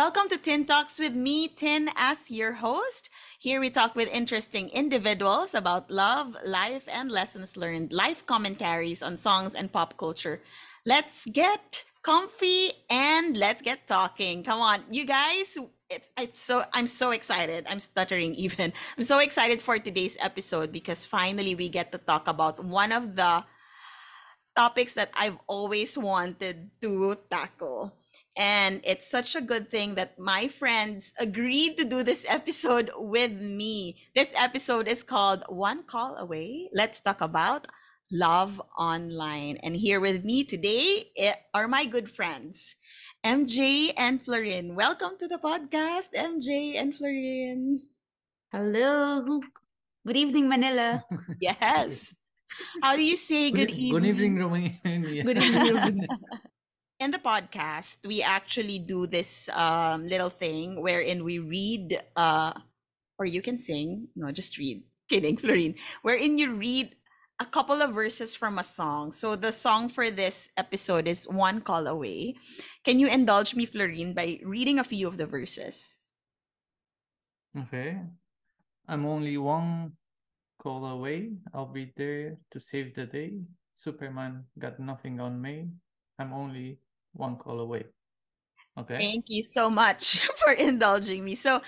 Welcome to Tin Talks with me, Tin, as your host. Here we talk with interesting individuals about love, life, and lessons learned, life commentaries on songs and pop culture. Let's get comfy and let's get talking. Come on, you guys. It, it's so I'm so excited. I'm stuttering even. I'm so excited for today's episode because finally we get to talk about one of the topics that I've always wanted to tackle. And it's such a good thing that my friends agreed to do this episode with me. This episode is called One Call Away. Let's talk about love online. And here with me today eh, are my good friends, MJ and Florin. Welcome to the podcast, MJ and Florin. Hello. Good evening, Manila. Yes. How do you say good, Good, evening? good evening, Romania. Good evening. In the podcast, we actually do this um, little thing wherein we read, uh, or you can sing. No, just read. Kidding, Florin. Wherein you read a couple of verses from a song. So the song for this episode is One Call Away. Can you indulge me, Florin, by reading a few of the verses? Okay. I'm only one call away. I'll be there to save the day. Superman got nothing on me. I'm only one call away. Okay. Thank you so much for indulging me. So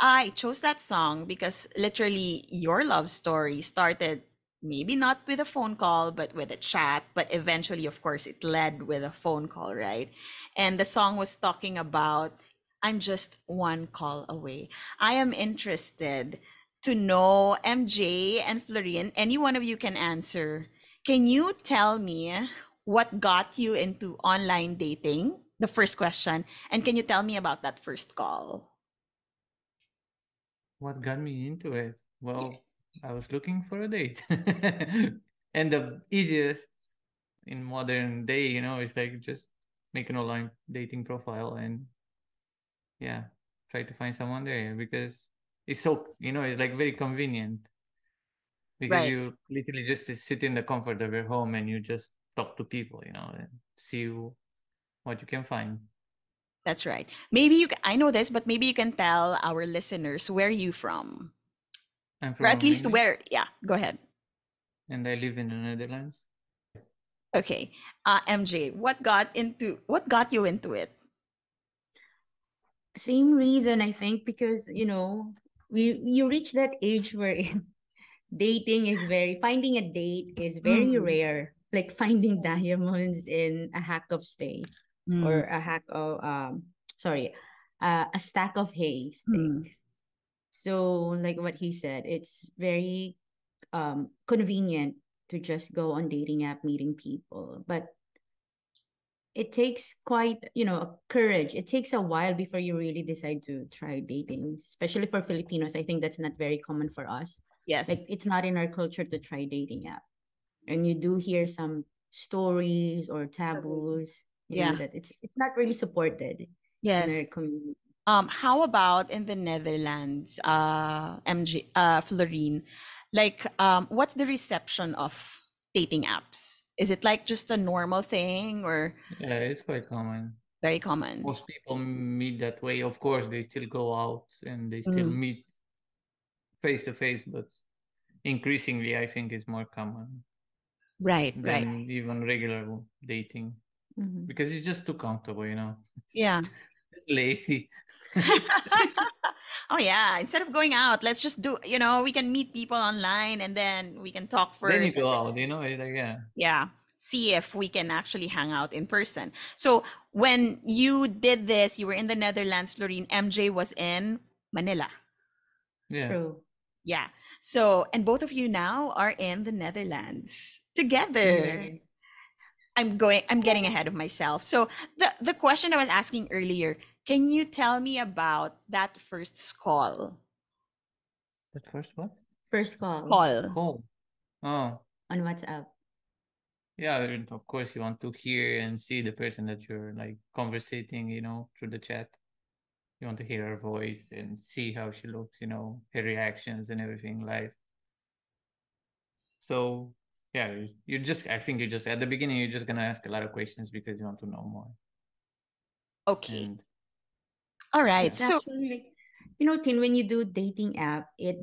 I chose that song because literally your love story started maybe not with a phone call, but with a chat. But eventually, of course, it led with a phone call, right? And the song was talking about I'm just one call away. I am interested to know MJ and Florian. Any one of you can answer. Can you tell me what got you into online dating? The first question. And can you tell me about that first call? What got me into it? Well, Yes. I was looking for a date. And the easiest in modern day, you know, is like just make an online dating profile and yeah, try to find someone there because it's so, you know, it's like very convenient because Right. you literally just sit in the comfort of your home and you just talk to people, you know, and see wh- what you can find. That's right. Maybe you, ca- I know this, but maybe you can tell our listeners where you from, I'm or at from least Romania where. Yeah, go ahead. and I live in the Netherlands. Okay, uh, MJ, what got into what got you into it? Same reason, I think, because you know, we you reach that age where dating is very finding a date is very Mm. rare. Like finding diamonds in a hack of stay or Mm, a hack of um sorry, uh, a stack of hay mm. So like what he said, it's very um convenient to just go on dating app meeting people. But it takes quite you know courage it takes a while before you really decide to try dating especially for filipinos i think that's not very common for us yes. like it's not in our culture to try dating app and you do hear some stories or taboos you know Yeah. that it's it's not really supported in our Yes. community Um, how about in the Netherlands, uh, MJ, uh, Florin? Like, um, what's the reception of dating apps? Is it like just a normal thing or Yeah, it's quite common. very common? Most people meet that way. Of course, they still go out and they still Mm, meet face to face, but increasingly, I think it's more common right, right. even regular dating Mhm. because it's just too comfortable, you know. It's Yeah. just lazy. oh yeah instead of going out let's just do you know we can meet people online and then we can talk Then you first go out, you know, it's like yeah. yeah see if we can actually hang out in person so when you did this you were in the netherlands florin mj was in manila Yeah. true yeah. So and both of you now are in the netherlands together. Yes. I'm going i'm getting ahead of myself. So the the question i was asking earlier can you tell me about that first call That first what? first call call Call. Oh. on whatsapp. Yeah, and of course you want to hear and see the person that you're like conversating, you know, through the chat. You want to hear her voice and see how she looks, you know, her reactions and everything live. So yeah, you- just I think you just at the beginning you're just gonna ask a lot of questions because you want to know more. okay And All right. It's So like, you know, Tin, when you do dating app, it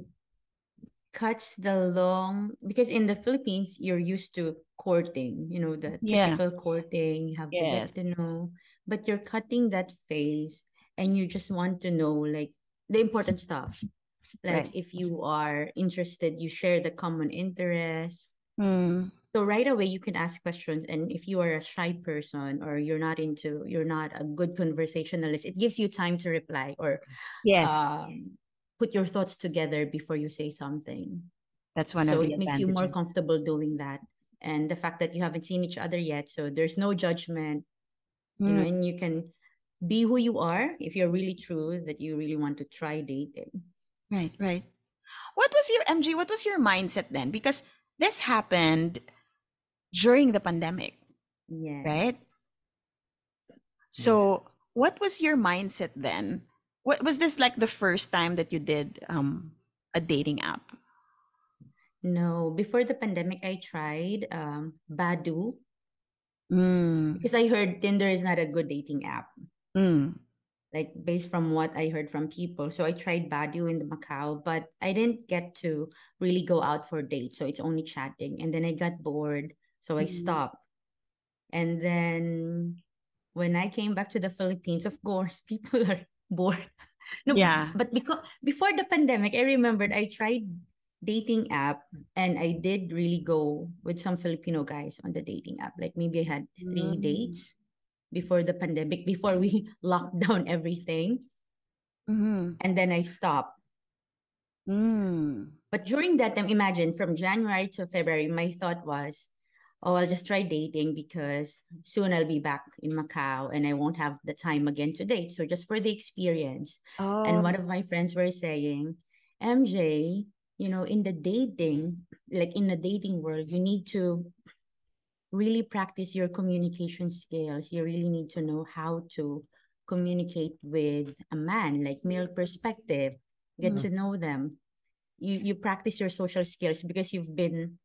cuts the long because in the Philippines you're used to courting, you know, the Yeah. typical courting, you have to get to know, but you're cutting that phase and you just want to know like the important stuff. Like Right. if you are interested, you share the common interest. Mm. So right away you can ask questions and if you are a shy person or you're not into you're not a good conversationalist, it gives you time to reply or Yes. um put your thoughts together before you say something. That's one So of the it makes you more comfortable doing that. And the fact that you haven't seen each other yet, so there's no judgment, you know, Mm. and you can be who you are if you're really true that you really want to try dating. Right, right. What was your MJ? What was your mindset then? Because this happened during the pandemic, Yes. right? So, what was your mindset then? What was this like the first time that you did um a dating app? No, before the pandemic, I tried um Badoo Mm, because I heard Tinder is not a good dating app. Mm, like based from what I heard from people. So I tried Badoo in the Macau, but I didn't get to really go out for dates. So it's only chatting. And then I got bored. So I Mm. stopped. And then when I came back to the Philippines, of course, people are bored. No, Yeah. but because before the pandemic, I remembered I tried dating app and I did really go with some Filipino guys on the dating app. Like maybe I had three Mm. dates before the pandemic, before we locked down everything. mhm, And then I stopped. mm. But during that time, imagine from January to February, my thought was, oh, I'll just try dating because soon I'll be back in Macau and I won't have the time again to date. So just for the experience. Oh. And one of my friends were saying, MJ, you know, in the dating, like in the dating world, you need to really practice your communication skills. You really need to know how to communicate with a man, like male perspective, get Mm. to know them. You you practice your social skills because you've been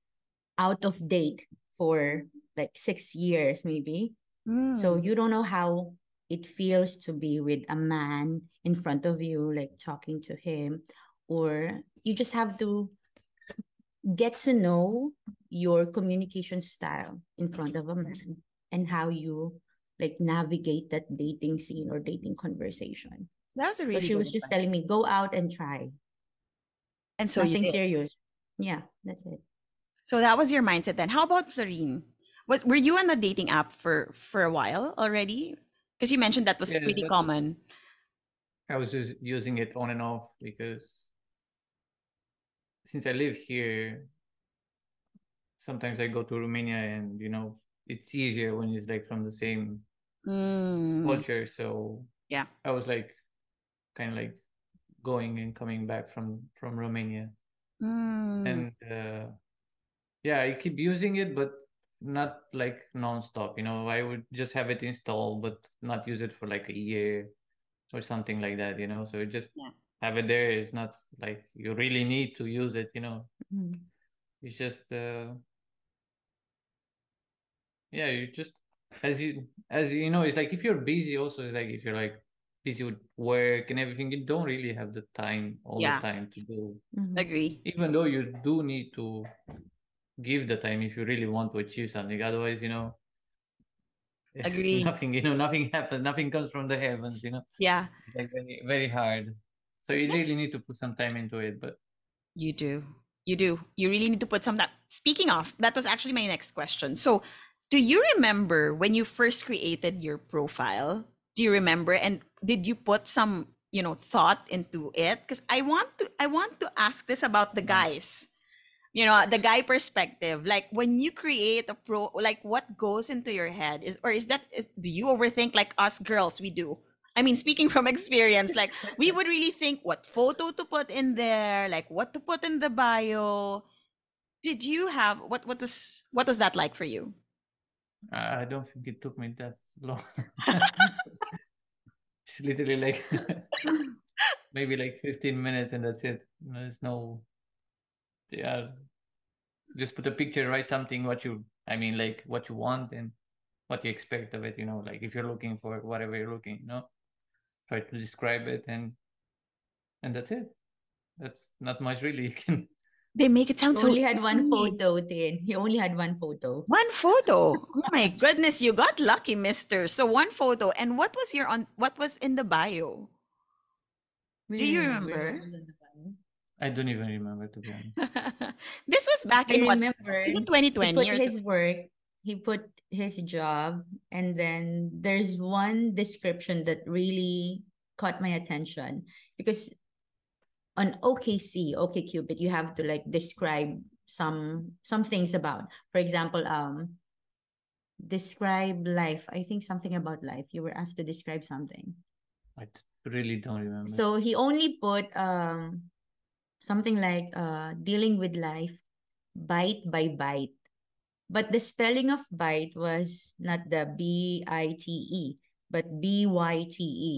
out of date for like six years, maybe. So mm. you don't know how it feels to be with a man in front of you, like talking to him, or you just have to get to know your communication style in front of a man and how you like navigate that dating scene or dating conversation. That's a So really she good was just advice. telling me, go out and try. And so you Nothing did. serious. Yeah, that's it. So that was your mindset then. How about Florin? Was were you on the dating app for for a while already? Because you mentioned that was Yeah, pretty common. I was just using it on and off because since I live here, sometimes I go to Romania and you know it's easier when it's like from the same Mm, culture. So Yeah. I was like kind of like going and coming back from from Romania, mm, and uh, yeah, I keep using it, but not like nonstop. You know, I would just have it installed, but not use it for like a year or something like that. You know, so it just Yeah. Have it there is not like you really need to use it. You know, Mm. it's just uh, yeah, you just as you as you know, it's like if you're busy, also like if you're like busy with work and everything, you don't really have the time all Yeah. the time to do. Mhm. agree. Even though you do need to give the time if you really want to achieve something. Otherwise, you know, Agree. nothing. You know, nothing happens. Nothing comes from the heavens. You know, Yeah, like very very hard. So you really need to put some time into it. But you do. You do. You really need to put some that. Speaking of, that was actually my next question. So, do you remember when you first created your profile? Do you remember? And did you put some, you know, thought into it? Because I want to, I want to ask this about the Mm. guys. You know, the guy perspective. Like when you create a pro, like what goes into your head is, or is that, is, do you overthink like us girls? We do. I mean, speaking from mm-hmm. experience, like we would really think what photo to put in there, like what to put in the bio. Did you have what? What was what was that like for you? I don't think it took me that long. it's literally like maybe like 15 minutes and that's it. There's no, yeah, just put a picture, write something what you, I mean, like what you want and what you expect of it, you know, like if you're looking for whatever you're looking, you know. Try to describe it and and that's it. That's not much really. You can They make it sound He so only had one photo, then He only had one photo. One photo. Oh my goodness, you got lucky, mister. So one photo. And what was your on what was in the bio? We Do you didn't remember? I don't even remember to be honest. this was back I in what remember. is it He 2020 put or his work, he put his job, and then there's one description that really caught my attention because on OKC, OKCupid, you have to like describe some some things about. For example, um, describe life. I think something about life. You were asked to describe something. I really don't remember. So he only put um something like uh dealing with life bite by bite. But the spelling of bite was not the B I T E, but B Y T E.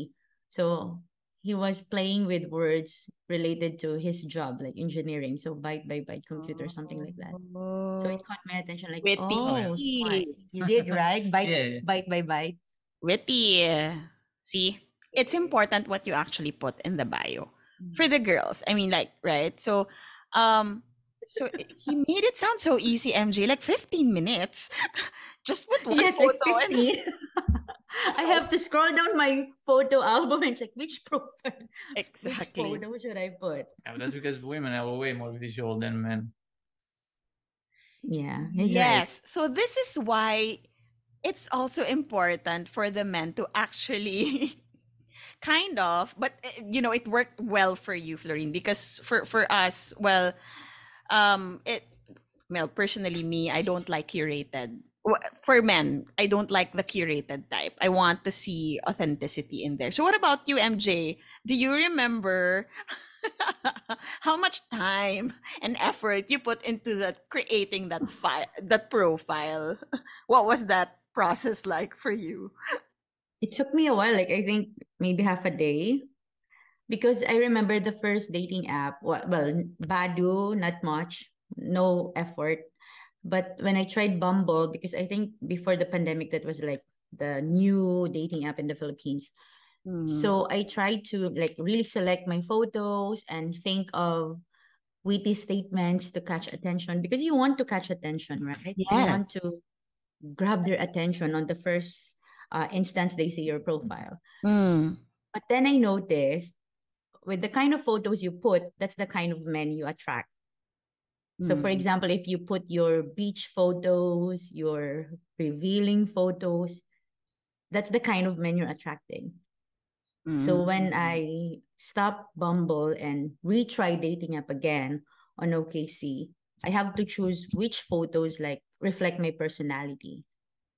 So he was playing with words related to his job, like engineering. So bite by bite computer, something like that. So it caught my attention, like, Witty. oh, smart. You did, right? Bite, Yeah, yeah. bite by bite. witty. See, it's important what you actually put in the bio Mm. for the girls. I mean, like, right? So, um, so he made it sound so easy, MJ. Like 15 minutes, just put one Yes, like photo and just I have to scroll down my photo album and check which profile, which exactly. photo should I put. Yeah, that's because women are way more visual than men. Yeah, he's right. Yes. So this is why it's also important for the men to actually kind of but uh, you know it worked well for you Florin because for for us well um it well personally me I don't like curated. For men I don't like the curated type. I want to see authenticity in there. So what about you MJ do you remember how much time and effort you put into that creating that file that profile? What was that process like for you? It took me a while, like I think maybe half a day. Because I remember the first dating app, well, Badoo, not much, no effort. But when I tried Bumble, because I think before the pandemic, that was like the new dating app in the Philippines. Mm. So I tried to like really select my photos and think of witty statements to catch attention because you want to catch attention, right? You want to grab their attention on the first uh, instance they see your profile. Mm. But then I noticed with the kind of photos you put, that's the kind of men you attract. So, for Mm. example, if you put your beach photos, your revealing photos, that's the kind of men you're attracting. So Mm. when I stopped Bumble and retry dating app again on OKC, I have to choose which photos like reflect my personality.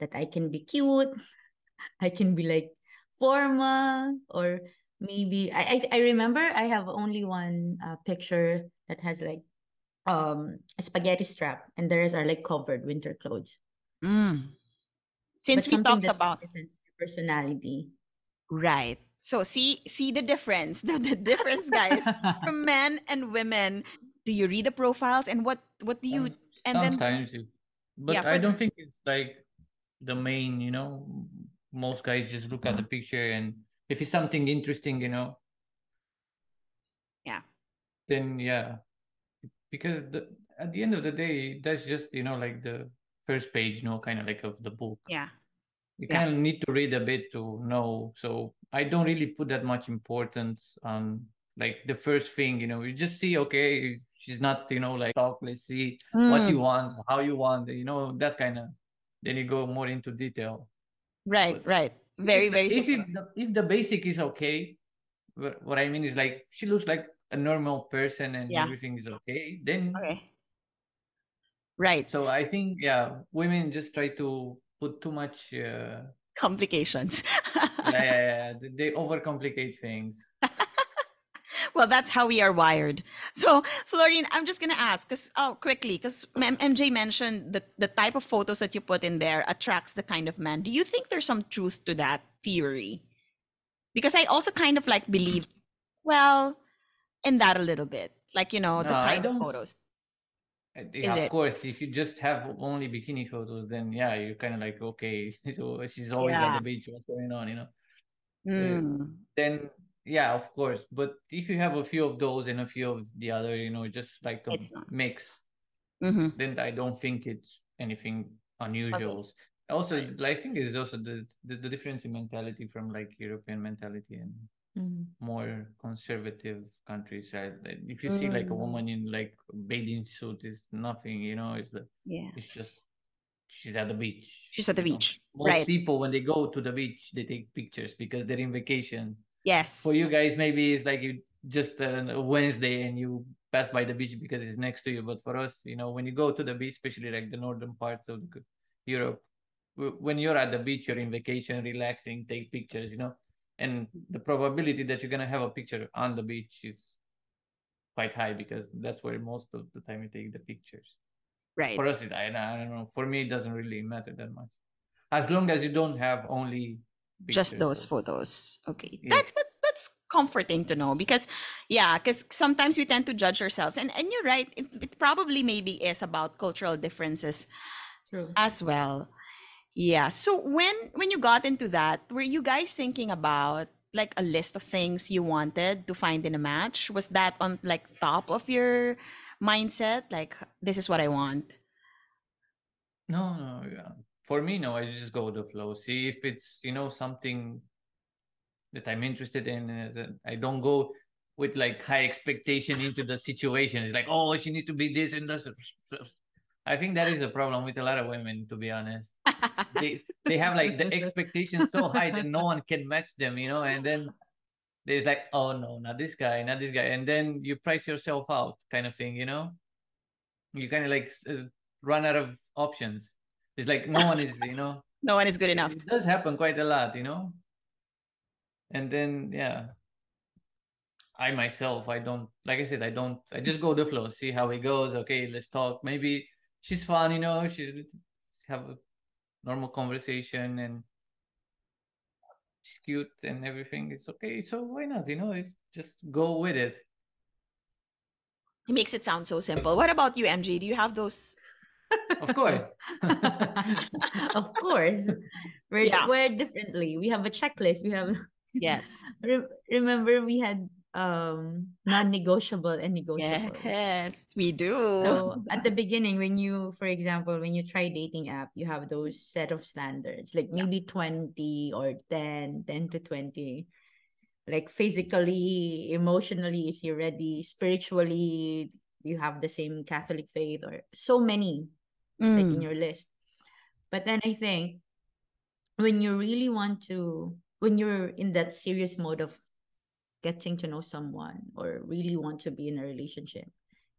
That I can be cute, I can be like formal, or maybe I I, I remember I have only one uh, picture that has like um a spaghetti strap and theirs are like covered winter clothes. Mm. Since But we talked that about personality. right. So see see the difference. The, the difference, guys, from men and women. Do you read the profiles and what what do you Um, and then Sometimes you, but Yeah, I don't the- think it's like the main, you know, most guys just look at the picture and if it's something interesting, you know, Yeah. then yeah. Because the, at the end of the day, that's just, you know, like the first page, you know, kind of like of the book. yeah. You Yeah. kind of need to read a bit to know. So I don't really put that much importance on like the first thing, you know, you just see, okay, she's not, you know, like talk, let's see what you Mm. want, how you want, you know, that kind of. Then you go more into detail. Right, But right. Very, if, very if, if the if the basic is okay, what, what I mean is like she looks like a normal person and Yeah. everything is okay. Then Okay. Right. so I think yeah, women just try to put too much. Uh, Complications. yeah, yeah, yeah, they overcomplicate things. well, that's how we are wired. So, Florian, I'm just gonna ask, cause oh, quickly, because MJ mentioned that the type of photos that you put in there attracts the kind of man. Do you think there's some truth to that theory? Because I also kind of like believe, well, in that a little bit, like you know, the No, I kind of photos. Uh, Yeah, it? of course, if you just have only bikini photos, then yeah, you're kind of like okay, so she's always at Yeah. the beach. What's going on, you know? Mm. then yeah, of course. But if you have a few of those and a few of the other, you know, just like a mix, hmm then I don't think it's anything unusual. Also, Right. I think it's also the, the the difference in mentality from like European mentality and Mhm. more conservative countries, right? If you see like a Mm. woman in like a bathing suit, is nothing, you know. It's the, Yeah. it's just she's at the beach. She's at the you know. beach. Most Right. people when they go to the beach, they take pictures because they're in vacation. Yes. For you guys, maybe it's like you just a Wednesday and you pass by the beach because it's next to you. But for us, you know, when you go to the beach, especially like the northern parts of Europe, when you're at the beach, you're in vacation, relaxing, take pictures, you know, and the probability that you're gonna have a picture on the beach is quite high because that's where most of the time you take the pictures. Right. For us, it, I, I don't know. For me, it doesn't really matter that much, as long as you don't have only just those photos. Okay. Yeah. that's that's that's comforting to know because yeah because sometimes we tend to judge ourselves. And and you're right it, it probably maybe is about cultural differences True. as well. Yeah. So when when you got into that were you guys thinking about like a list of things you wanted to find in a match? Was that on like top of your mindset? Like this is what i want No, no, yeah. For me, no, I just go with the flow. See if it's, you know, something that I'm interested in. uh, I don't go with like high expectation into the situation. It's like, oh, she needs to be this and this. I think that is a problem with a lot of women, to be honest. They they have like the expectations so high that no one can match them, you know, and then there's like, oh no, not this guy, not this guy, and then you price yourself out, kind of thing, you know. You kind of like run out of options. It's like no one is, you know. no one is good enough It does happen quite a lot, you know. And then yeah, I myself, I don't like I said, I don't. I just go the flow, see how it goes. Okay, let's talk. Maybe she's fun, you know. She's have a normal conversation and she's cute and everything. It's okay. So why not? You know, it- just go with it. it makes it sound so simple what about you mj do you have those Of course. of course. We're, Yeah. we're differently. We have a checklist. We have yes Re- remember we had um non-negotiable and negotiable. Yes, we do. So at the beginning, when you, for example, when you try dating app, you have those set of standards, like maybe 20 or 10, 10 to 20. Like physically, emotionally, is he ready? Spiritually, you have the same Catholic faith or so many like in Mm, your list. But then I think when you really want to, when you're in that serious mode of getting to know someone or really want to be in a relationship,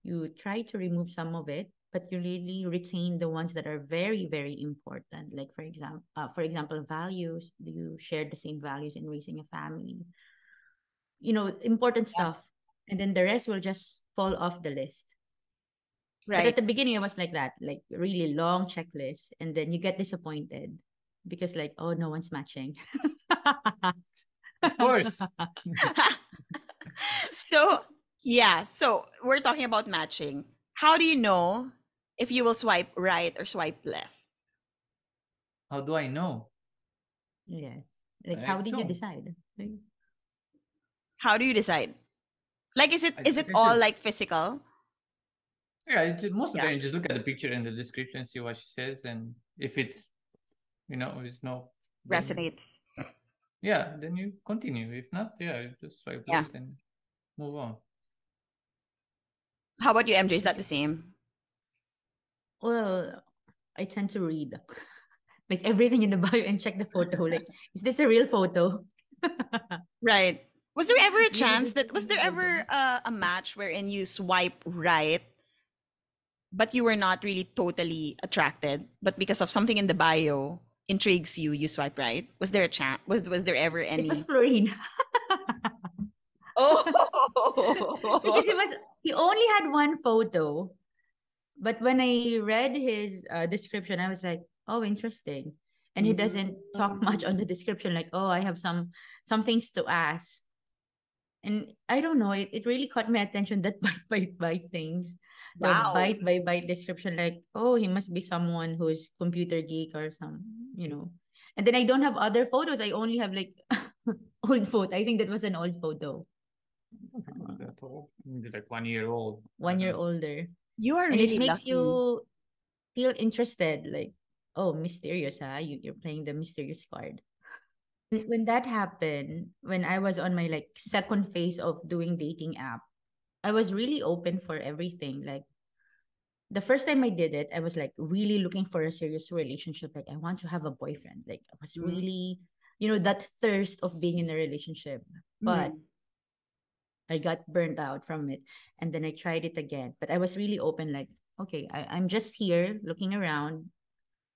you try to remove some of it, but you really retain the ones that are very, very important. Like for example, uh, for example, values. Do you share the same values in raising a family? You know, important stuff. And then the rest will just fall off the list. But at the beginning, it was like that, like really long checklist, and then you get disappointed because like, oh, no one's matching. Of course. so, yeah, so we're talking about matching. How do you know if you will swipe right or swipe left? How do I know? yeah. Like, I how did you decide? Like, How do you decide? Like, is it I is it all should- like physical? Yeah, it's most of the time you just look at the picture and the description, see what she says, and if it's you know, it's no then- Resonates. Yeah, then you continue. If not, yeah, you just swipe Yeah. left and move on. How about you, MJ? Is that the same? well, I tend to read like everything in the bio and check the photo. Like, is this a real photo? Right. Was there ever a chance that was there ever uh, a match wherein you swipe right, but you were not really totally attracted, but because of something in the bio intrigues you, you swipe right? Was there a chance? Was was there ever any? It was Florin. oh, because he was he only had one photo but when i read his uh, description i was like oh interesting and he doesn't talk much on the description like oh i have some some things to ask and i don't know it, it really caught my attention that bite bite bite things the wow. bite by bite description like oh he must be someone who's computer geek or some you know and then i don't have other photos i only have like old photo. I think that was an old photo. I don't think it was that old. Like one year old. One year uh-huh. older. You are and really it makes lucky. you feel interested like oh mysterious huh you, you're playing the mysterious card When- that happened when i was on my like second phase of doing dating app i was really open for everything like the first time i did it i was like really looking for a serious relationship like i want to have a boyfriend like i was Mm. really you know that thirst of being in a relationship but Mm. I got burnt out from it. And then I tried it again. But I was really open, like, okay, I, I'm just here looking around,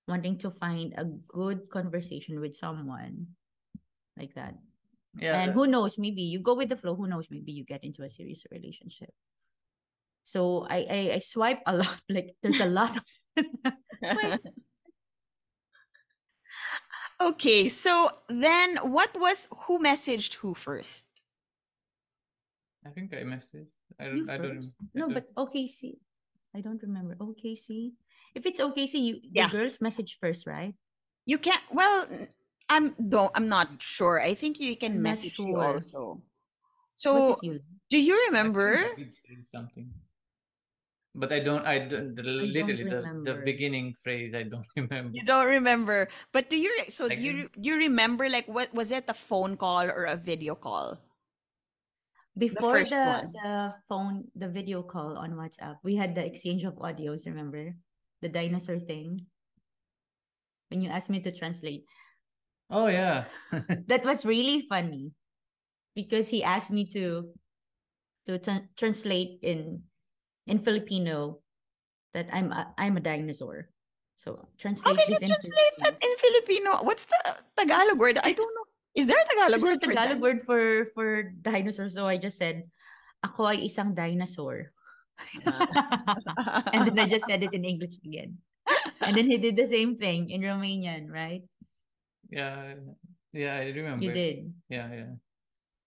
wanting to find a good conversation with someone like that. Yeah. and who knows, maybe you go with the flow, who knows, maybe you get into a serious relationship. So I I, I swipe a lot. Like there's a lot of okay, so then what was who messaged who first? I think I messaged. I don't. I don't. first? I No, don't- but OKC. I don't remember. OKC. If it's OKC, you the girls message first, right? You can't well n- I'm don't I'm not sure. I think you can I'm message you also. So you? do you I remember? I something. But I don't. I don't. The, literally, the, the beginning phrase. I don't remember. You don't remember. But do you so I do you do you remember like what was it a phone call or a video call? Before first the the phone, the video call on WhatsApp, we had the exchange of audios, remember? The dinosaur thing. When you asked me to translate. Oh yeah. That was really funny. Because he asked me to to tran- translate in in Filipino that I'm a, I'm a dinosaur. So translate. How can you in translate Filipino. that in Filipino? What's the Tagalog word? I don't know. Is there a Tagalog There's word a for Tagalog that? word for for dinosaur. So I just said, ako ay isang dinosaur. Ah. and then I just said it in English again. And then he did the same thing in Romanian, right? Yeah. Yeah. I remember. You did. Yeah. Yeah.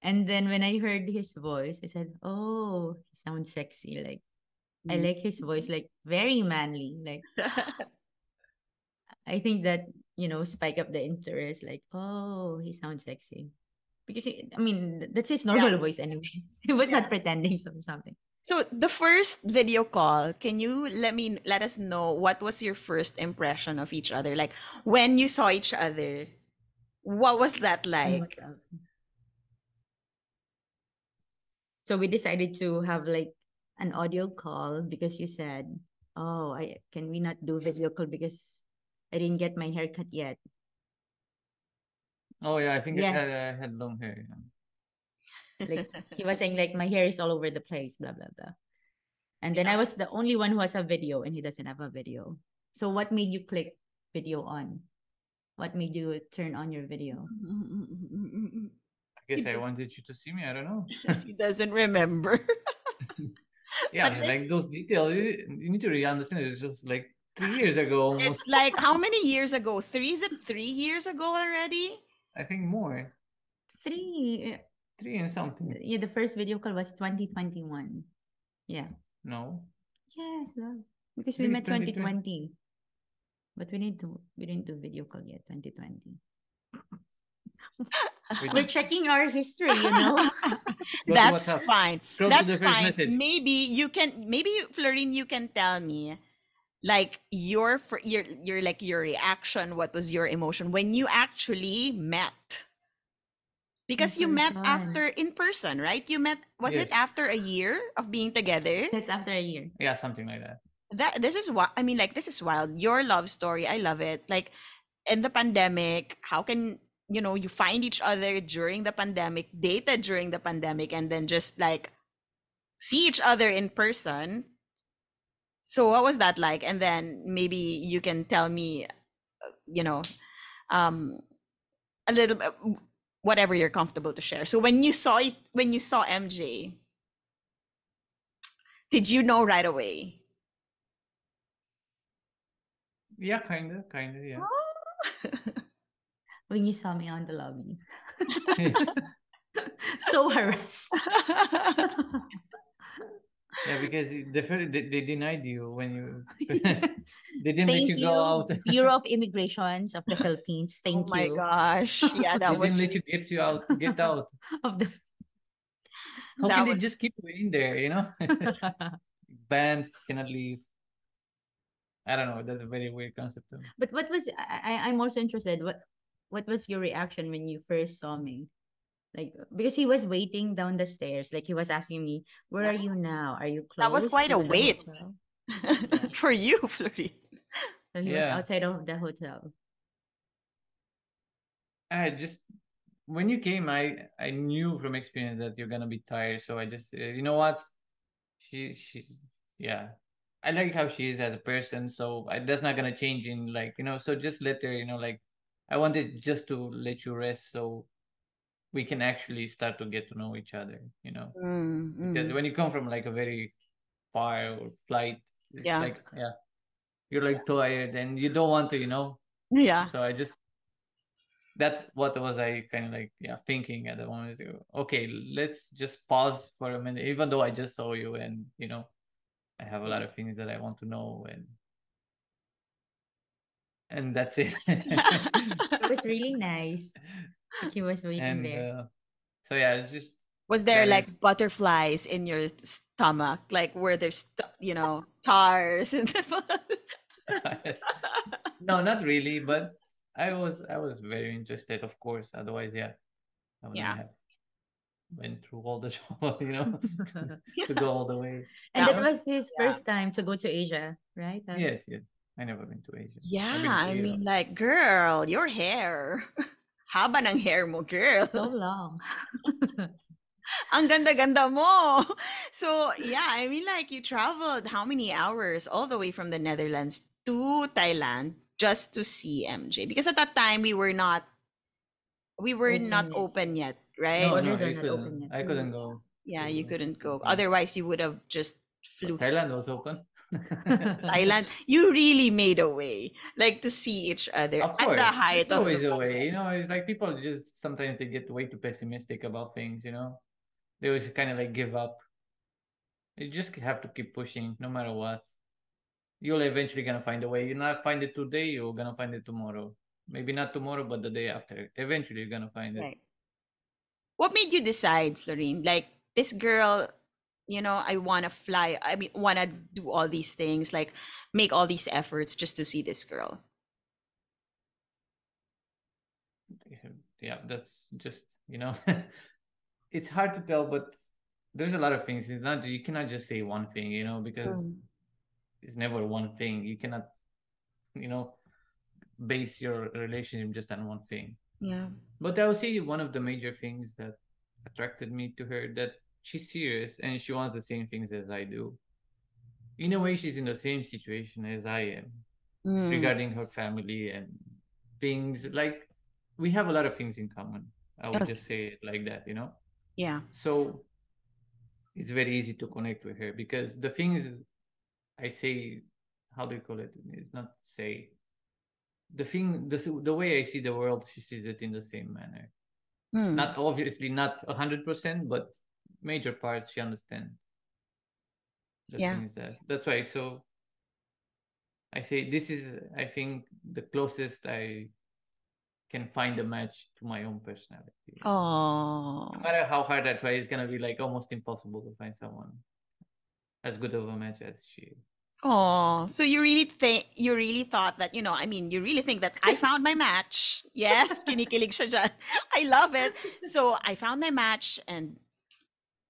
And then when I heard his voice, I said, "Oh, he sounds sexy. Like I Mm. like his voice, like very manly. Like I think that you know spike up the interest. Like, oh, he sounds sexy." Because he, I mean, that's his normal voice anyway. He was not pretending some something. So the first video call, can you let me let us know what was your first impression of each other? Like when you saw each other, what was that oh like? So we decided to have like an audio call because you said, "Oh, I can we not do video call because I didn't get my haircut yet." Oh yeah. I think I Yes. had, I had long hair. yeah. Like he was saying, like my hair is all over the place, blah blah blah. And then I was the only one who has a video, and he doesn't have a video. So what made you click video on? What made you turn on your video? I guess I wanted you to see me. I don't know. he doesn't remember. Yeah, But like those details. You, you need to really understand. It's just like three years ago, almost. it's like how many years ago? Three is it three years ago already? I think more. Three. Three and something. Yeah, the first video call was 2021. Yeah. No. Yes. Because we met 2020. 2020. But we need to we didn't do video call yet, 2020. We We're checking our history, you know. That's fine. That's fine. message. Maybe you can. Maybe Florin, you can tell me, like your your your like your reaction. What was your emotion when you actually met? Because you met after in person, right? You met. Was it after a year of being together? Yes, after a year. Yeah, something like that. that this is what I mean. Like this is wild. Your love story, I love it. Like in the pandemic, how can you know you find each other during the pandemic, dated during the pandemic, and then just like see each other in person. So what was that like? And then maybe you can tell me, uh, you know, um, a little bit, whatever you're comfortable to share. So when you saw it, when you saw MJ, did you know right away? Yeah, kinda, kinda, yeah. When you saw me on the lobby. Yes. so harassed. Yeah, because it- the first, they, they denied you when you they didn't let Thank you you, go out. Bureau of Immigrations of the Philippines. Oh Thank my you. gosh. Yeah, They that was didn't let you get you out, get out. Of the How That can they just keep you in there, you know? Banned, cannot leave. I don't know. That's a very weird concept. to but what was I, I- I'm also interested. What what was your reaction when you first saw me? Like because he was waiting down the stairs, like he was asking me, "Where are you now? Are you close?" That was quite a wait. hotel?" for you, Florin. So he was Yeah. outside of the hotel. I just when you came, I I knew from experience that you're gonna be tired. So I just uh, you know what, she she yeah, I like how she is as a person. So I, that's not gonna change in like you know. So just let her you know like I wanted just to let you rest so we can actually start to get to know each other. You know Mm, because mm. when you come from like a very far flight, it's Yeah. like yeah, you're like tired and you don't want to you know Yeah. so I just that what was I kind of like yeah thinking at the moment. Okay, let's just pause for a minute, even though I just saw you and you know I have a lot of things that I want to know and and that's it. It was really nice. Like he was waiting and there. uh, so yeah, just Was there like is- butterflies in your stomach? Like were there, st- you know, stars? in the- no, not really, but I was I was very interested, of course. Otherwise, yeah, I wouldn't Yeah. have went through all the trouble, you know, to go all the way. and That that was- was his yeah. first time to go to Asia, right? Uh, Yes, yes. I never been to Asia. Yeah, to I Europe. mean, like, girl, your hair. Haba ng hair mo, girl. So long. Ang ganda-ganda mo. So, yeah, I mean, like, you traveled how many hours all the way from the Netherlands to Thailand just to see MJ? Because at that time, we were not, we were not Open yet. open yet, right? no, no, Borders are I not open couldn't. yet. I couldn't go. Yeah, you couldn't go. Mm. Otherwise, you would have just flew. Thailand was open. Thailand, you really made a way, like to see each other Of at the height it's of always the a way. You know, it's like people just sometimes they get way too pessimistic about things. You know, they always kind of like give up. You just have to keep pushing, no matter what. You'll eventually gonna find a way. You're not find it today, you're gonna find it tomorrow. Maybe not tomorrow, but the day after. Eventually, you're gonna find it. Right. What made you decide, Florin? Like this girl, you know, I want to fly. I mean, want to do all these things, like make all these efforts just to see this girl. yeah that's just you know it's hard to tell but there's a lot of things it's not you cannot just say one thing you know because Mm. It's never one thing you cannot you know base your relationship just on one thing Yeah. but i would say one of the major things that attracted me to her that she's serious and she wants the same things as i do in a way she's in the same situation as i am Mm. regarding her family and things like we have a lot of things in common i would Okay. just say it like that you know Yeah. so it's very easy to connect with her because the things i say how do you call it it's not say the thing the, the way i see the world she sees it in the same manner Mm. not obviously not 100% but major parts she understands the Yeah. that that's why so i say this is i think the closest i can find a match to my own personality Oh. no matter how hard i try it's gonna be like almost impossible to find someone as good of a match as she Oh, so you really think you really thought that, you know, I mean, you really think that I found my match. Yes, kinikilig siya dyan. I love it. So I found my match and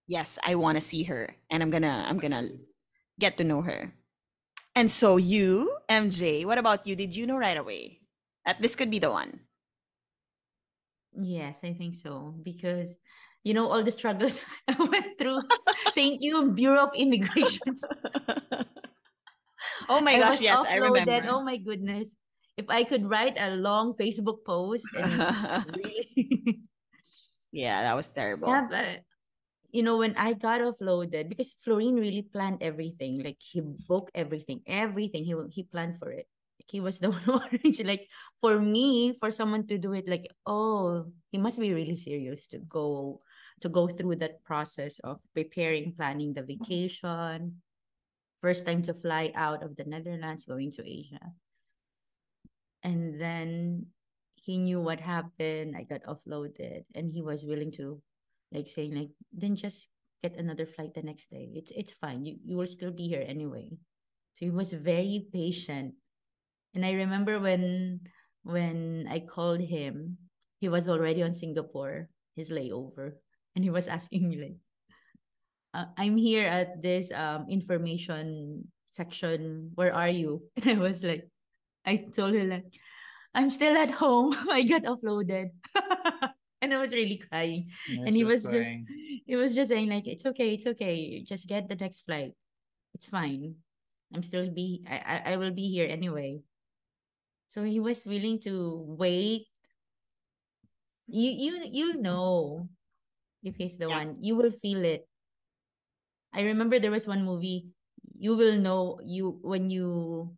yes, I want to see her and I'm gonna I'm gonna get to know her. And so you, MJ, what about you? Did you know right away that this could be the one? Yes, I think so. Because, you know, all the struggles I went through. Thank you, Bureau of Immigrations. Oh my I gosh, yes, I remember. Oh my goodness. If I could write a long Facebook post and really yeah, that was terrible. have a, you know, when I got offloaded, because Florin really planned everything. Like he booked everything, everything. He he planned for it. Like, he was the one who arranged. Like for me, for someone to do it, like oh, he must be really serious to go to go through that process of preparing, planning the vacation, first time to fly out of the Netherlands, going to Asia. And then he knew what happened. I got offloaded, and he was willing to, like, saying like, then just get another flight the next day. It's it's fine. You you will still be here anyway. So he was very patient. And I remember when when I called him, he was already on Singapore, his layover, and he was asking me like, uh, "I'm here at this um information section. Where are you?" And I was like, I told him like, "I'm still at home. I got offloaded." and I was really crying. Yeah, and he was just, he was just saying like, "It's okay, it's okay. Just get the next flight. It's fine. I'm still be I I, I will be here anyway." So he was willing to wait. You you you know if he's the Yeah. one. You will feel it. I remember there was one movie. You will know you when you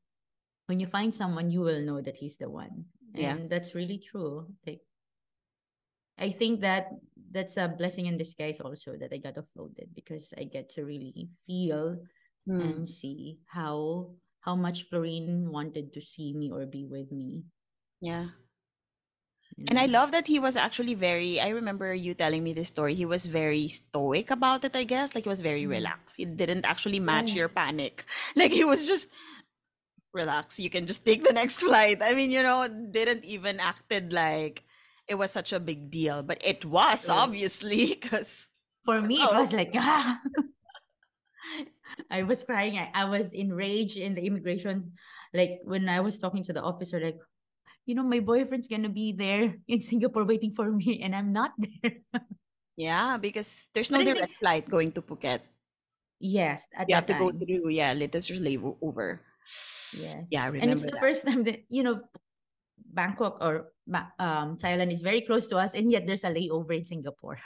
when you find someone, you will know that he's the one. Yeah. And that's really true. Like I think that that's a blessing in disguise also that I got offloaded because I get to really feel Mm. and see how how much Florin wanted to see me or be with me. Yeah. And I love that he was actually very, I remember you telling me this story. He was very stoic about it, I guess. Like he was very Mm. relaxed. It didn't actually match your panic. Like he was just relax. You can just take the next flight. I mean, you know, didn't even acted like it was such a big deal, but it was obviously because For me, it Oh. was like, ah. I was crying. I, I was enraged in the immigration. Like when I was talking to the officer, like, you know, my boyfriend's gonna be there in Singapore waiting for me, and I'm not there. yeah, because there's no But I direct flight going to Phuket. yes, at You have that to go through, yeah, literally over. Yes. Yeah, I and remember it's the that. first time that you know Bangkok or um Thailand is very close to us, and yet there's a layover in Singapore.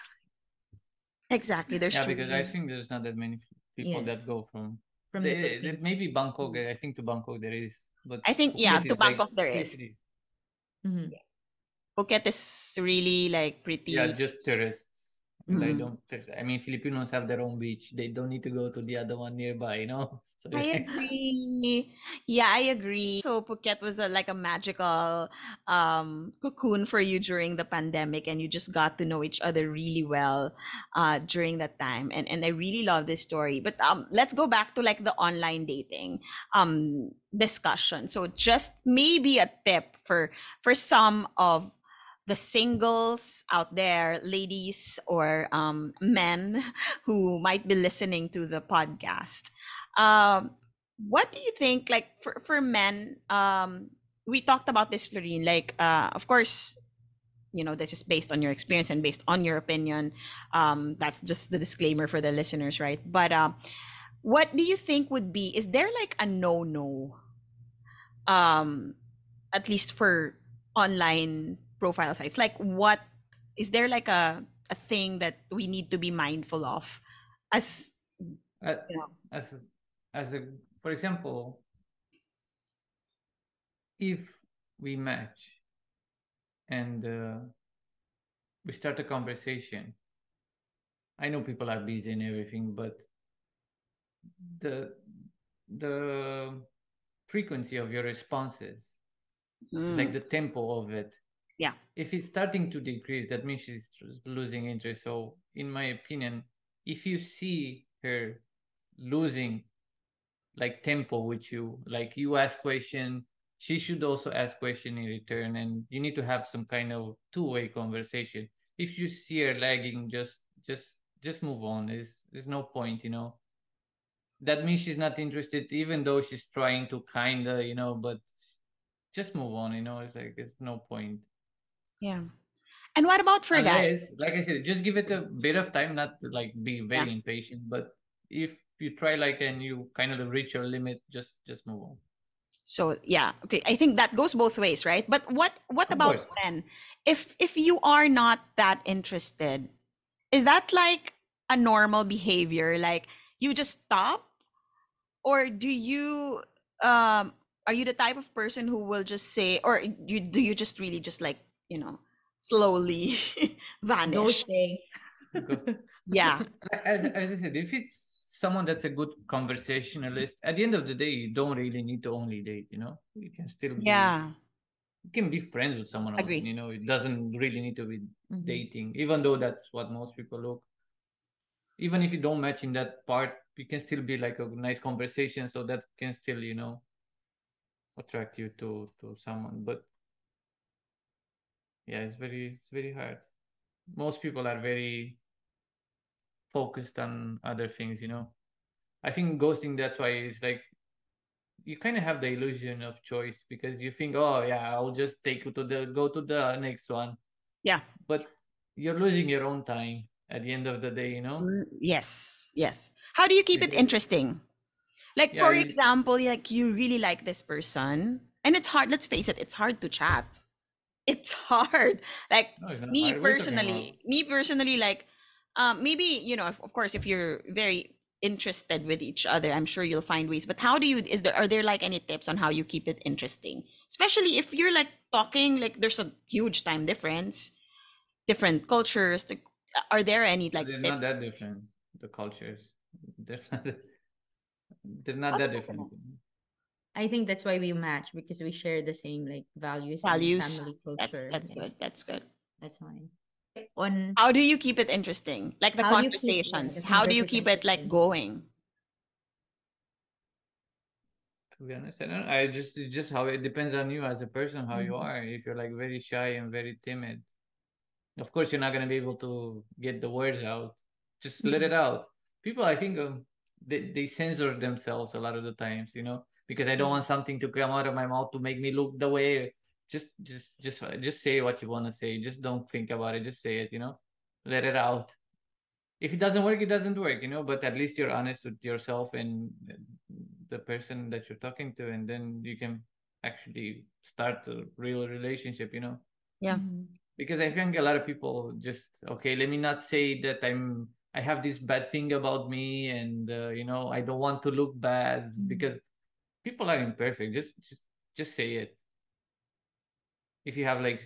Exactly. There's Yeah, because I think there's not that many people Yes. that go from. From the They- they- maybe Bangkok. I think to Bangkok there is, but I think, yeah, to is like Bangkok there pretty- is. Mhm. Phuket is really like pretty. Yeah, just tourists. And I Mhm. don't. I mean, Filipinos have their own beach. They don't need to go to the other one nearby. You know. So I agree. Yeah, I agree. So Phuket was a, like a magical um, cocoon for you during the pandemic, and you just got to know each other really well uh, during that time. And and I really love this story. But um, let's go back to like the online dating um discussion. So just maybe a tip for for some of the singles out there, ladies or um, men who might be listening to the podcast. Um, what do you think, like for, for men? Um, we talked about this, Florin. Like, uh, of course, you know, this is based on your experience and based on your opinion. Um, that's just the disclaimer for the listeners, right? But um, what do you think would be? Is there like a no no? Um, at least for online profile sites, like what is there like a a thing that we need to be mindful of as Uh, Yeah. as a- as a for example, if we match and uh, we start a conversation, I know people are busy and everything, but the the frequency of your responses, like Mm, the tempo of it, Yeah. if it's starting to decrease, that means she's losing interest. So, in my opinion, if you see her losing like tempo with you, like you ask question, she should also ask question in return, and you need to have some kind of two-way conversation. If you see her lagging, just just just move on. There's there's no point, you know. That means she's not interested, even though she's trying to kinda, you know, but just move on, you know. It's like it's no point. yeah. And what about for guys? Like I said, just give it a bit of time, not to like be very impatient. But if you try like and you kind of reach your limit, just just move on. So yeah, okay. I think that goes both ways, right? But what what Of about course. men? If if you are not that interested, is that like a normal behavior? Like you just stop, or do you um are you the type of person who will just say, or you do you just really just like you know slowly vanish? Ghosting. Because Yeah. as, as I said, if it's someone that's a good conversationalist, at the end of the day, you don't really need to only date. You know, you can still be, Yeah. you can be friends with someone. Agree. You know, it doesn't really need to be Mhm. dating, even though that's what most people look. Even if you don't match in that part, you can still be like a nice conversation, so that can still, you know, attract you to to someone. But yeah, it's very it's very hard. Most people are very focused on other things, you know. I think ghosting that's why it's like you kind of have the illusion of choice because you think, oh yeah, I'll just take you to the go to the next one. Yeah. But you're losing your own time at the end of the day, you know? Mm, Yes. Yes. How do you keep it interesting? Like Yeah, for example, like you really like this person and it's hard, let's face it, it's hard to chat. It's hard. Like No, me hard. What are you talking personally, me personally, like um, maybe you know, of, of course, if you're very interested with each other, I'm sure you'll find ways. But how do you? Is there are there like any tips on how you keep it interesting? Especially if you're like talking, like there's a huge time difference, different cultures. like, Are there any about? like They're tips? not that different. The cultures, they're not. that- They're not that different. I think that's why we match because we share the same like values, Values. and family culture. That's that's Yeah, good. That's good. That's fine. On How do you keep it interesting? Like the How do keep- yeah, conversations. the How do you keep it like going? To be honest, I don't. I just just how it depends on you as a person, how you Mhm. are. If you're like very shy and very timid, of course you're not gonna be able to get the words out. Just let it out. People, I think, um, they they censor themselves a lot of the times, you know, because I don't want something to come out of my mouth to make me look the way. Just, just, just, just say what you want to say. Just don't think about it. Just say it, you know. Let it out. If it doesn't work, it doesn't work, you know. But at least you're honest with yourself and the person that you're talking to, and then you can actually start a real relationship, you know Yeah. Mhm. because I think a lot of people just okay. Let me not say that I'm I have this bad thing about me, and uh, you know I don't want to look bad Mhm. because people are imperfect. Just just just say it. If you have like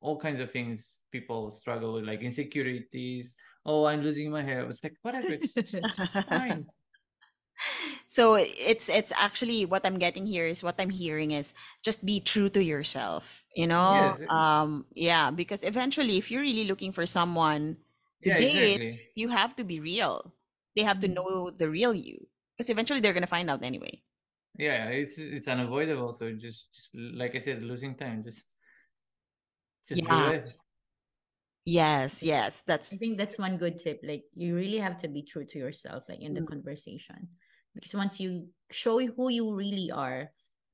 all kinds of things people struggle with, like insecurities. Oh, I'm losing my hair. It's like whatever. Just, just fine. So it's it's actually what I'm getting here is what I'm hearing is just be true to yourself. You know? Yes. Um yeah, because eventually if you're really looking for someone to Yeah, date, exactly. you have to be real. They have to Mhm. know the real you. Because eventually they're gonna find out anyway. Yeah, it's it's unavoidable. So just just like I said, losing time. Just just do Yeah. it. Yes, yes. That's I think that's one good tip. Like you really have to be true to yourself, like in the Mm. conversation. Because once you show who you really are,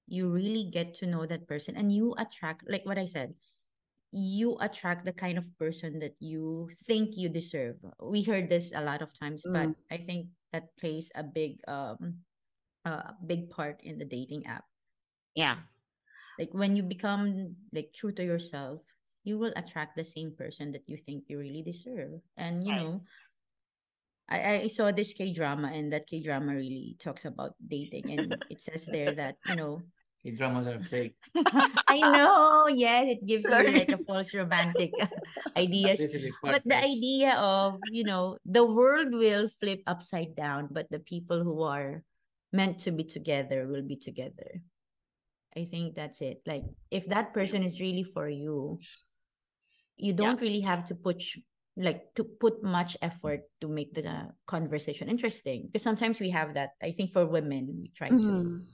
you really get to know that person and you attract like what I said, you attract the kind of person that you think you deserve. We heard this a lot of times, but Mm. I think that plays a big um a big part in the dating app. yeah. Like when you become like true to yourself, you will attract the same person that you think you really deserve. And you Right. know, I, I saw this K drama and that K drama really talks about dating and it says there that, you know, Okay, dramas are fake. I know, yeah, it gives you like a false romantic ideas. But the idea of, you know, the world will flip upside down, but the people who are meant to be together will be together. I think that's it. Like, if that person is really for you, you don't really have to put like to put much effort to make the conversation interesting. Because sometimes we have that. I think for women, we try to Mhm.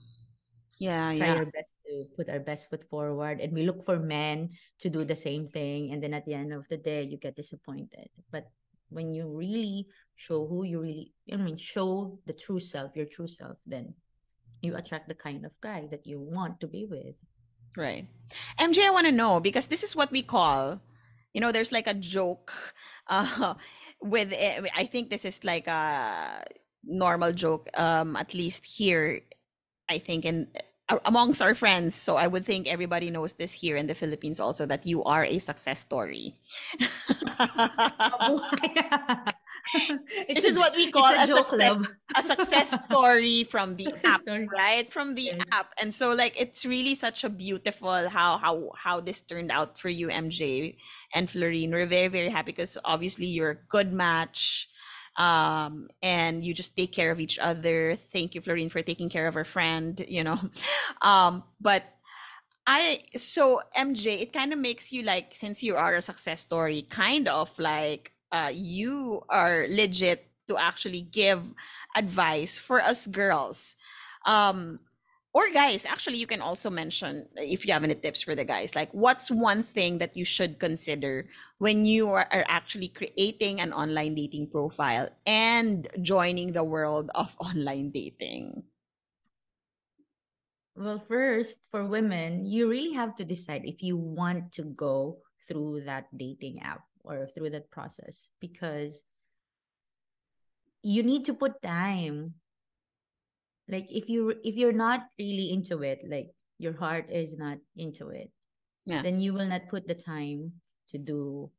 Yeah, try yeah. our best to put our best foot forward and we look for men to do the same thing and then at the end of the day you get disappointed but when you really show who you really i mean show the true self your true self then you attract the kind of guy that you want to be with Right. MJ, I want to know because this is what we call, you know, there's like a joke uh, with, eh, I think this is like a normal joke, um, at least here, I think, in amongst our friends. So I would think everybody knows this here in the Philippines also that you are a success story. this is what we call a, success a success story from the app story. right? From the Yes. app. And so like it's really such a beautiful how how how this turned out for you mj and florin. We're very very happy because obviously you're a good match um and you just take care of each other. Thank you florin for taking care of her friend you know? Um but I so MJ, it kind of makes you like since you are a success story, kind of like uh you are legit to actually give advice for us girls. Um or guys, actually you can also mention if you have any tips for the guys, like what's one thing that you should consider when you are, are actually creating an online dating profile and joining the world of online dating. Well, first, for women, you really have to decide if you want to go through that dating app or through that process because you need to put time. Like if you if you're not really into it, like your heart is not into it, Yeah. then you will not put the time to do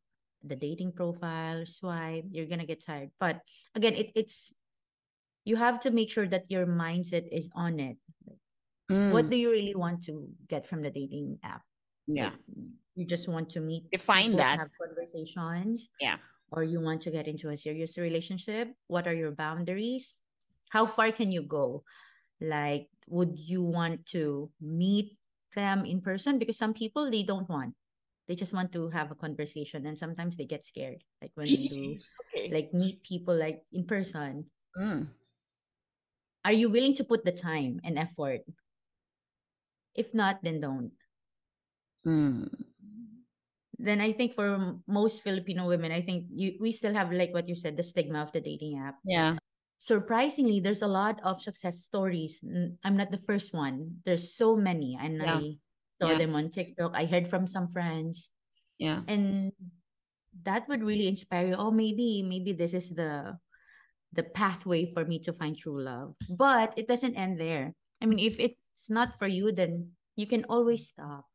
the dating profile, swipe, you're gonna get tired. But again, it, it's you have to make sure that your mindset is on it. What Mm, do you really want to get from the dating app? Yeah. You just want to meet Define that. have conversations, Yeah. or you want to get into a serious relationship? What are your boundaries? How far can you go? Like, would you want to meet them in person? Because some people they don't want. They just want to have a conversation, and sometimes they get scared. Like when they do, okay. like meet people like in person. Mm, Are you willing to put the time and effort? If not, then don't. Mm. then I think for most Filipino women, I think you we still have like what you said, the stigma of the dating app. Yeah. Surprisingly, there's a lot of success stories. I'm not the first one. There's so many, and Yeah. I saw Yeah. them on TikTok. I heard from some friends, Yeah. and that would really inspire you. Oh, maybe maybe this is the the pathway for me to find true love. But it doesn't end there. I mean, if it's not for you, then you can always stop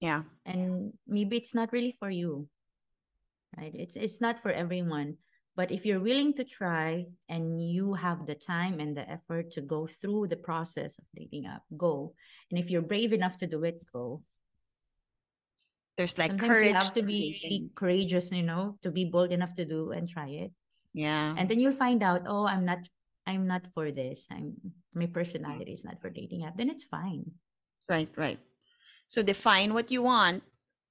Yeah. and maybe it's not really for you right it's it's not for everyone but if you're willing to try and you have the time and the effort to go through the process of dating up go and if you're brave enough to do it go There's like sometimes courage. you have to be really courageous you know to be bold enough to do and try it Yeah. and then you'll find out oh i'm not i'm not for this i'm my personality is not for dating app then it's fine Right. Right. So define what you want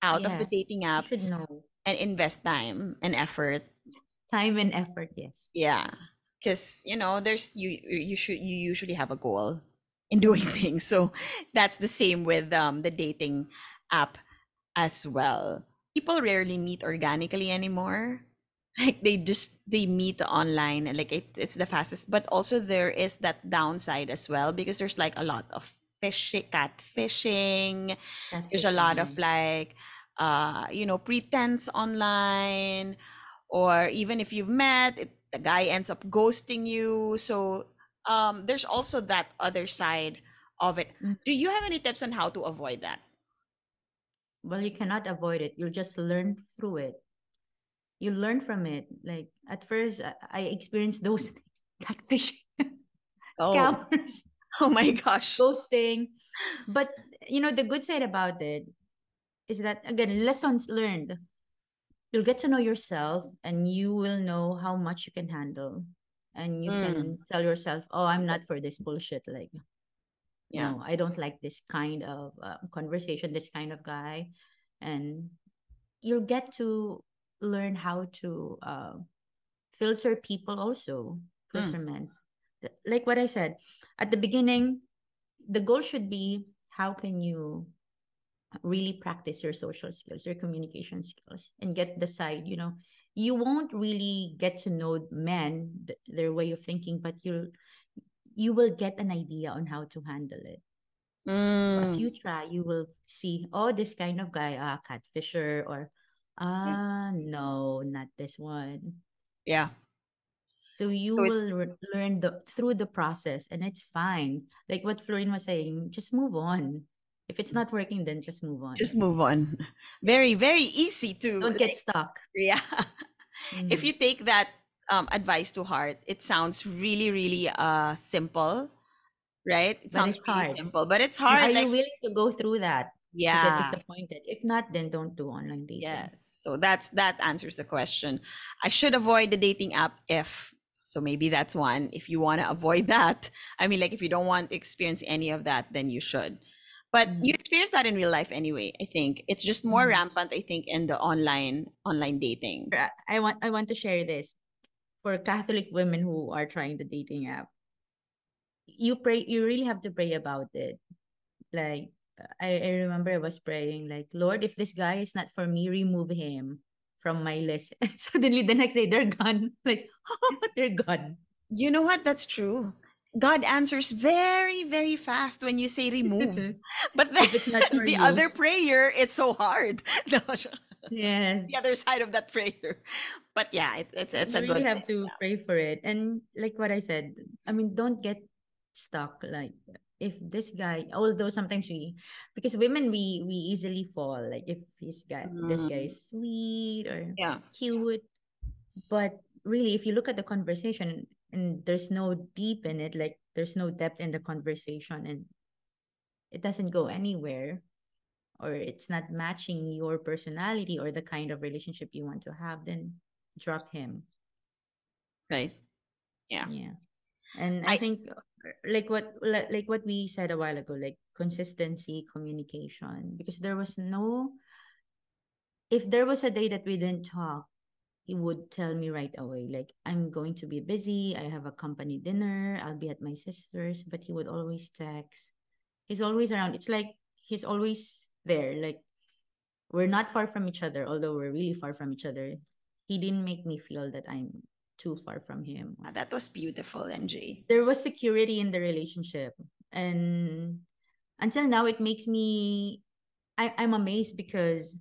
out of the Yes, dating you app should know and invest time and effort. time and effort yes Yeah. Because you know, there's you you should you usually have a goal in doing things. So that's the same with um the dating app as well. People rarely meet organically anymore. Like they just they meet online and like it, it's the fastest. But also there is that downside as well because there's like a lot of fishing, catfishing. There's a lot of like uh you know pretense online or even if you've met it, the guy ends up ghosting you. So um there's also that other side of it. Mm. do you have any tips on how to avoid that? Well you cannot avoid it. You'll just learn through it. You learn from it. Like at first i, I experienced those things catfishing Oh. scammers oh my gosh. Ghosting. But you know the good side about it is that again lessons learned. You'll get to know yourself and you will know how much you can handle. And you Mm. can tell yourself oh i'm not for this bullshit like yeah. no i don't like this kind of uh, conversation this kind of guy. And you'll get to learn how to uh, filter people also filter men Th- like what i said at the beginning the goal should be how can you really practice your social skills your communication skills and get the side you know? You won't really get to know men th- their way of thinking but you'll you will get an idea on how to handle it. So as Mm, you try you will see oh this kind of guy ah catfisher or ah no not this one. Yeah so you So will learn the through the process and it's fine like what Florin was saying just move on if it's not working then just move on just move on very very easy to don't get stuck yeah if Mhm. you take that um, advice to heart, it sounds really, really uh simple, right? It But sounds really hard. simple, but it's And hard. are Like, you willing to go through that to get yeah, disappointed? If not, then don't do online dating. yes. So that's that answers the question. I should avoid the dating app if. So maybe that's one. If you want to avoid that, I mean, like if you don't want to experience any of that, then you should. But you experience that in real life anyway. I think it's just more Mhm. rampant. I think in the online online dating. I I want I want to share this for Catholic women who are trying the dating app. You pray. You really have to pray about it. Like I, I remember I was praying like, Lord, if this guy is not for me, remove him from my list. And suddenly the next day they're gone. Like they're gone. You know what? That's true. God answers very, very fast when you say remove. But then the other prayer, it's so hard. Yes. the other side of that prayer. But yeah, it's it's it's you a really good You have thing. to pray for it. And like what I said, I mean, don't get stuck. Like if this guy, although sometimes we, because women we we easily fall. Like if this guy, this guy Mm. is sweet or Yeah. cute, but really, if you look at the conversation and there's no deep in it, like there's no depth in the conversation, and it doesn't go anywhere, or it's not matching your personality or the kind of relationship you want to have, then drop him. Right. Yeah. Yeah. And I- I, think like what like what we said a while ago, like consistency, communication, because there was no if there was a day that we didn't talk, he would tell me right away, like, I'm going to be busy, I have a company dinner, I'll be at my sister's, but he would always text. He's always around. It's like he's always there. Like we're not far from each other, although we're really far from each other. He didn't make me feel that I'm too far from him. Ah, That was beautiful, MJ. There was security in the relationship. And until now, it makes me, I, I'm amazed because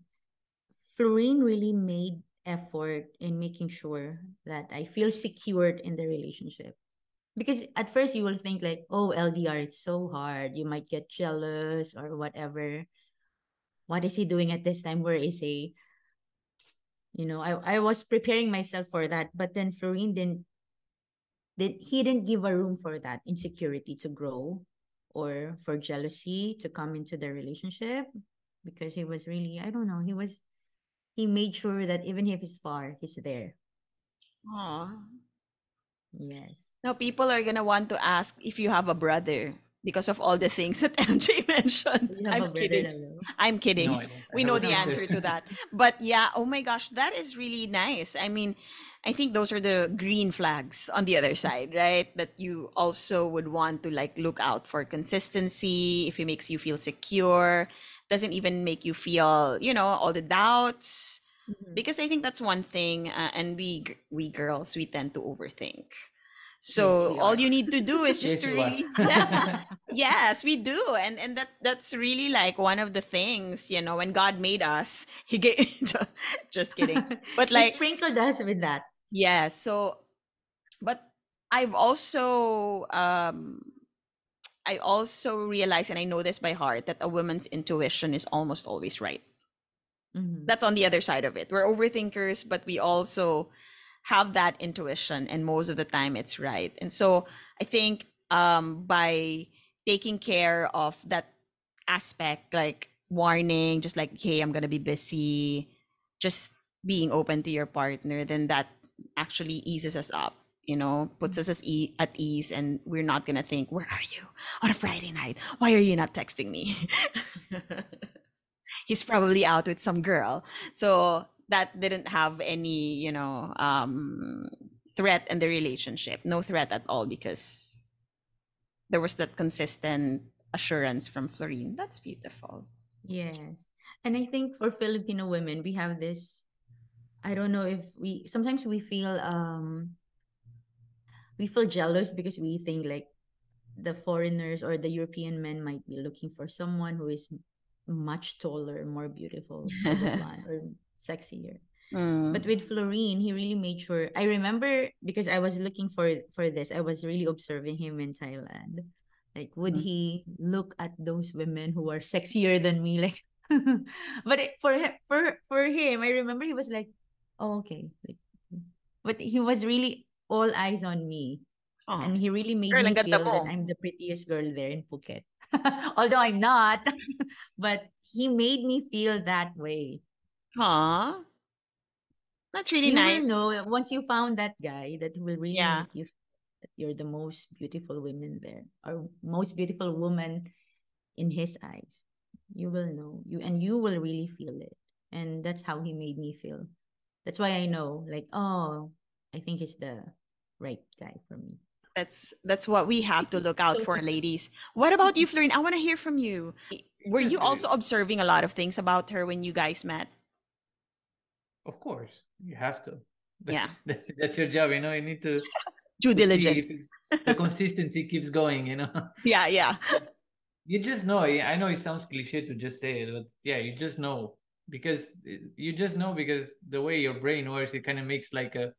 Florin really made effort in making sure that I feel secured in the relationship. Because at first you will think like, oh, LDR, it's so hard. You might get jealous or whatever. What is he doing at this time? Where is he? You know, I, I was preparing myself for that, but then Florin didn't did he didn't give a room for that insecurity to grow or for jealousy to come into the relationship because he was really I don't know, he was he made sure that even if he's far, he's there. Aw. Yes. Now people are gonna want to ask if you have a brother because of all the things that MJ mentioned. You have a I'm kidding. Lalo? I'm kidding. No, I don't. I we know the answer to that. But yeah, oh my gosh, that is really nice. I mean, I think those are the green flags on the other side, right? That you also would want to like look out for consistency, if it makes you feel secure, doesn't even make you feel, you know, all the doubts. Mhm. Because I think that's one thing, uh, and we we girls we tend to overthink. So we all you need to do is just Yes, to really yes we do and and that that's really like one of the things you know when god made us he gave just kidding. But, He like- sprinkled us with that. yeah so but i've also um i also realize and i know this by heart that a woman's intuition is almost always right. Mhm. that's on the other side of it. We're overthinkers but we also have that intuition and most of the time it's right. And so i think um by taking care of that aspect like warning just like hey i'm gonna be busy just being open to your partner then that actually eases us up you know? Puts us e- at ease and we're not gonna think where are you? On a friday night. Why are you not texting me? He's probably out with some girl. So that didn't have any you know um threat in the relationship. No threat at all because there was that consistent assurance from Florin. That's beautiful. Yes. And I think for Filipino women, we have this I don't know if we sometimes we feel um we feel jealous because we think like the foreigners or the European men might be looking for someone who is much taller, more beautiful, or sexier. Mm. But with Florin, he really made sure. I remember because I was looking for for this. I was really observing him in Thailand. Like, would Mm. he look at those women who are sexier than me? Like, but it, for him, for for him, I remember he was like, "Oh, okay." Like, but he was really all eyes on me. Oh, And he really made Girl, me feel that. I'm the prettiest girl there in Phuket. Although I'm not, but he made me feel that way. Aw. That's really you nice. will know uh, once you found that guy that will really Yeah. make you that you're the most beautiful woman there or most beautiful woman in his eyes. You will know you and you will really feel it. And that's how he made me feel. That's why I know, like, oh, I think he's the right guy for me. That's that's what we have to look out for, ladies. What about you, Florin? I want to hear from you. Were you also observing a lot of things about her when you guys met? Of course, you have to. Yeah. That's your job, you know. You need to Due diligence. the consistency keeps going, you know. Yeah, yeah. You just know. I I know it sounds cliche to just say it, but yeah, you just know because you just know because the way your brain works, it kind of makes like a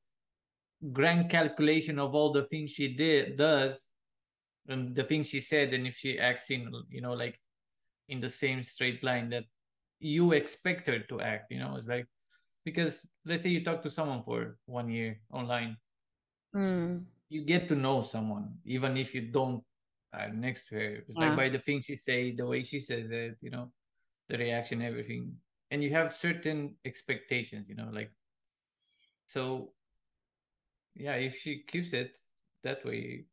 grand calculation of all the things she did does and the things she said, and if she acts in, you know, like in the same straight line that you expect her to act, you know, it's like because let's say you talk to someone for one year online, Mm, you get to know someone even if you don't are next to her. Yeah. like by the things she say the way she says it you know the reaction everything. And you have certain expectations you know like so yeah if she keeps it that way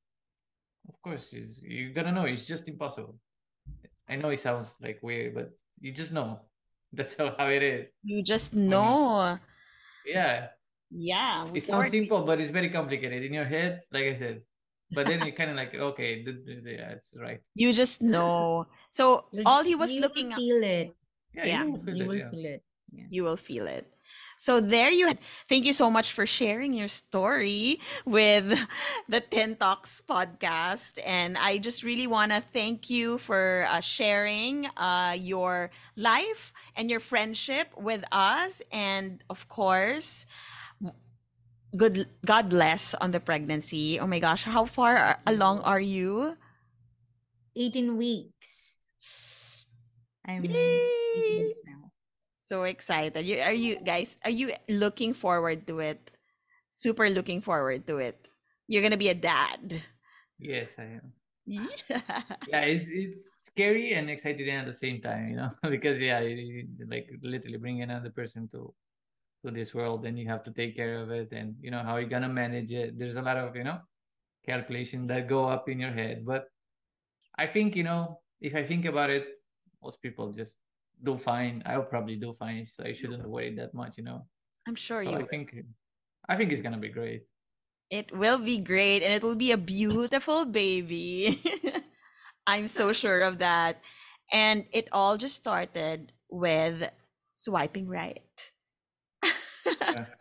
of course she's you gotta know. It's just impossible. I know it sounds like weird but you just know that's how, how it is you just know. yeah Yeah. it before- sounds simple but it's very complicated in your head like i said but then you kind of like okay yeah it's right You just know. So You'll- all he was you looking will at, feel it. yeah, Yeah, you will feel you it, will yeah. feel it. Yeah. you will feel it. So there you had thank you so much for sharing your story with the TinTalks podcast. And I just really want to thank you for uh, sharing uh, your life and your friendship with us. And of course, good God bless on the pregnancy. Oh my gosh, how far are- along are you? 18 weeks. I'm 18 weeks now. So excited. You, are you guys, are you looking forward to it? Super looking forward to it. You're to be a dad. yes i am Yeah. yeah it's it's scary and exciting at the same time you know because yeah you, you, like literally bring another person to to this world and you have to take care of it and you know how you're gonna manage it there's a lot of you know calculation that go up in your head but i think you know if i think about it most people just do fine i'll probably do fine so i shouldn't worry that much you know I'm sure so you i think i think it's gonna be great It will be great and it will be a beautiful baby. I'm so sure of that. And it all just started with swiping right. Yeah.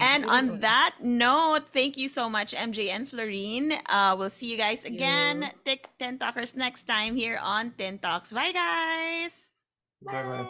And on that note, thank you so much, MJ and Florin. Uh, we'll see you guys again, Take Ten Talkers next time here on TinTalks. Bye, guys. Bye bye Bye.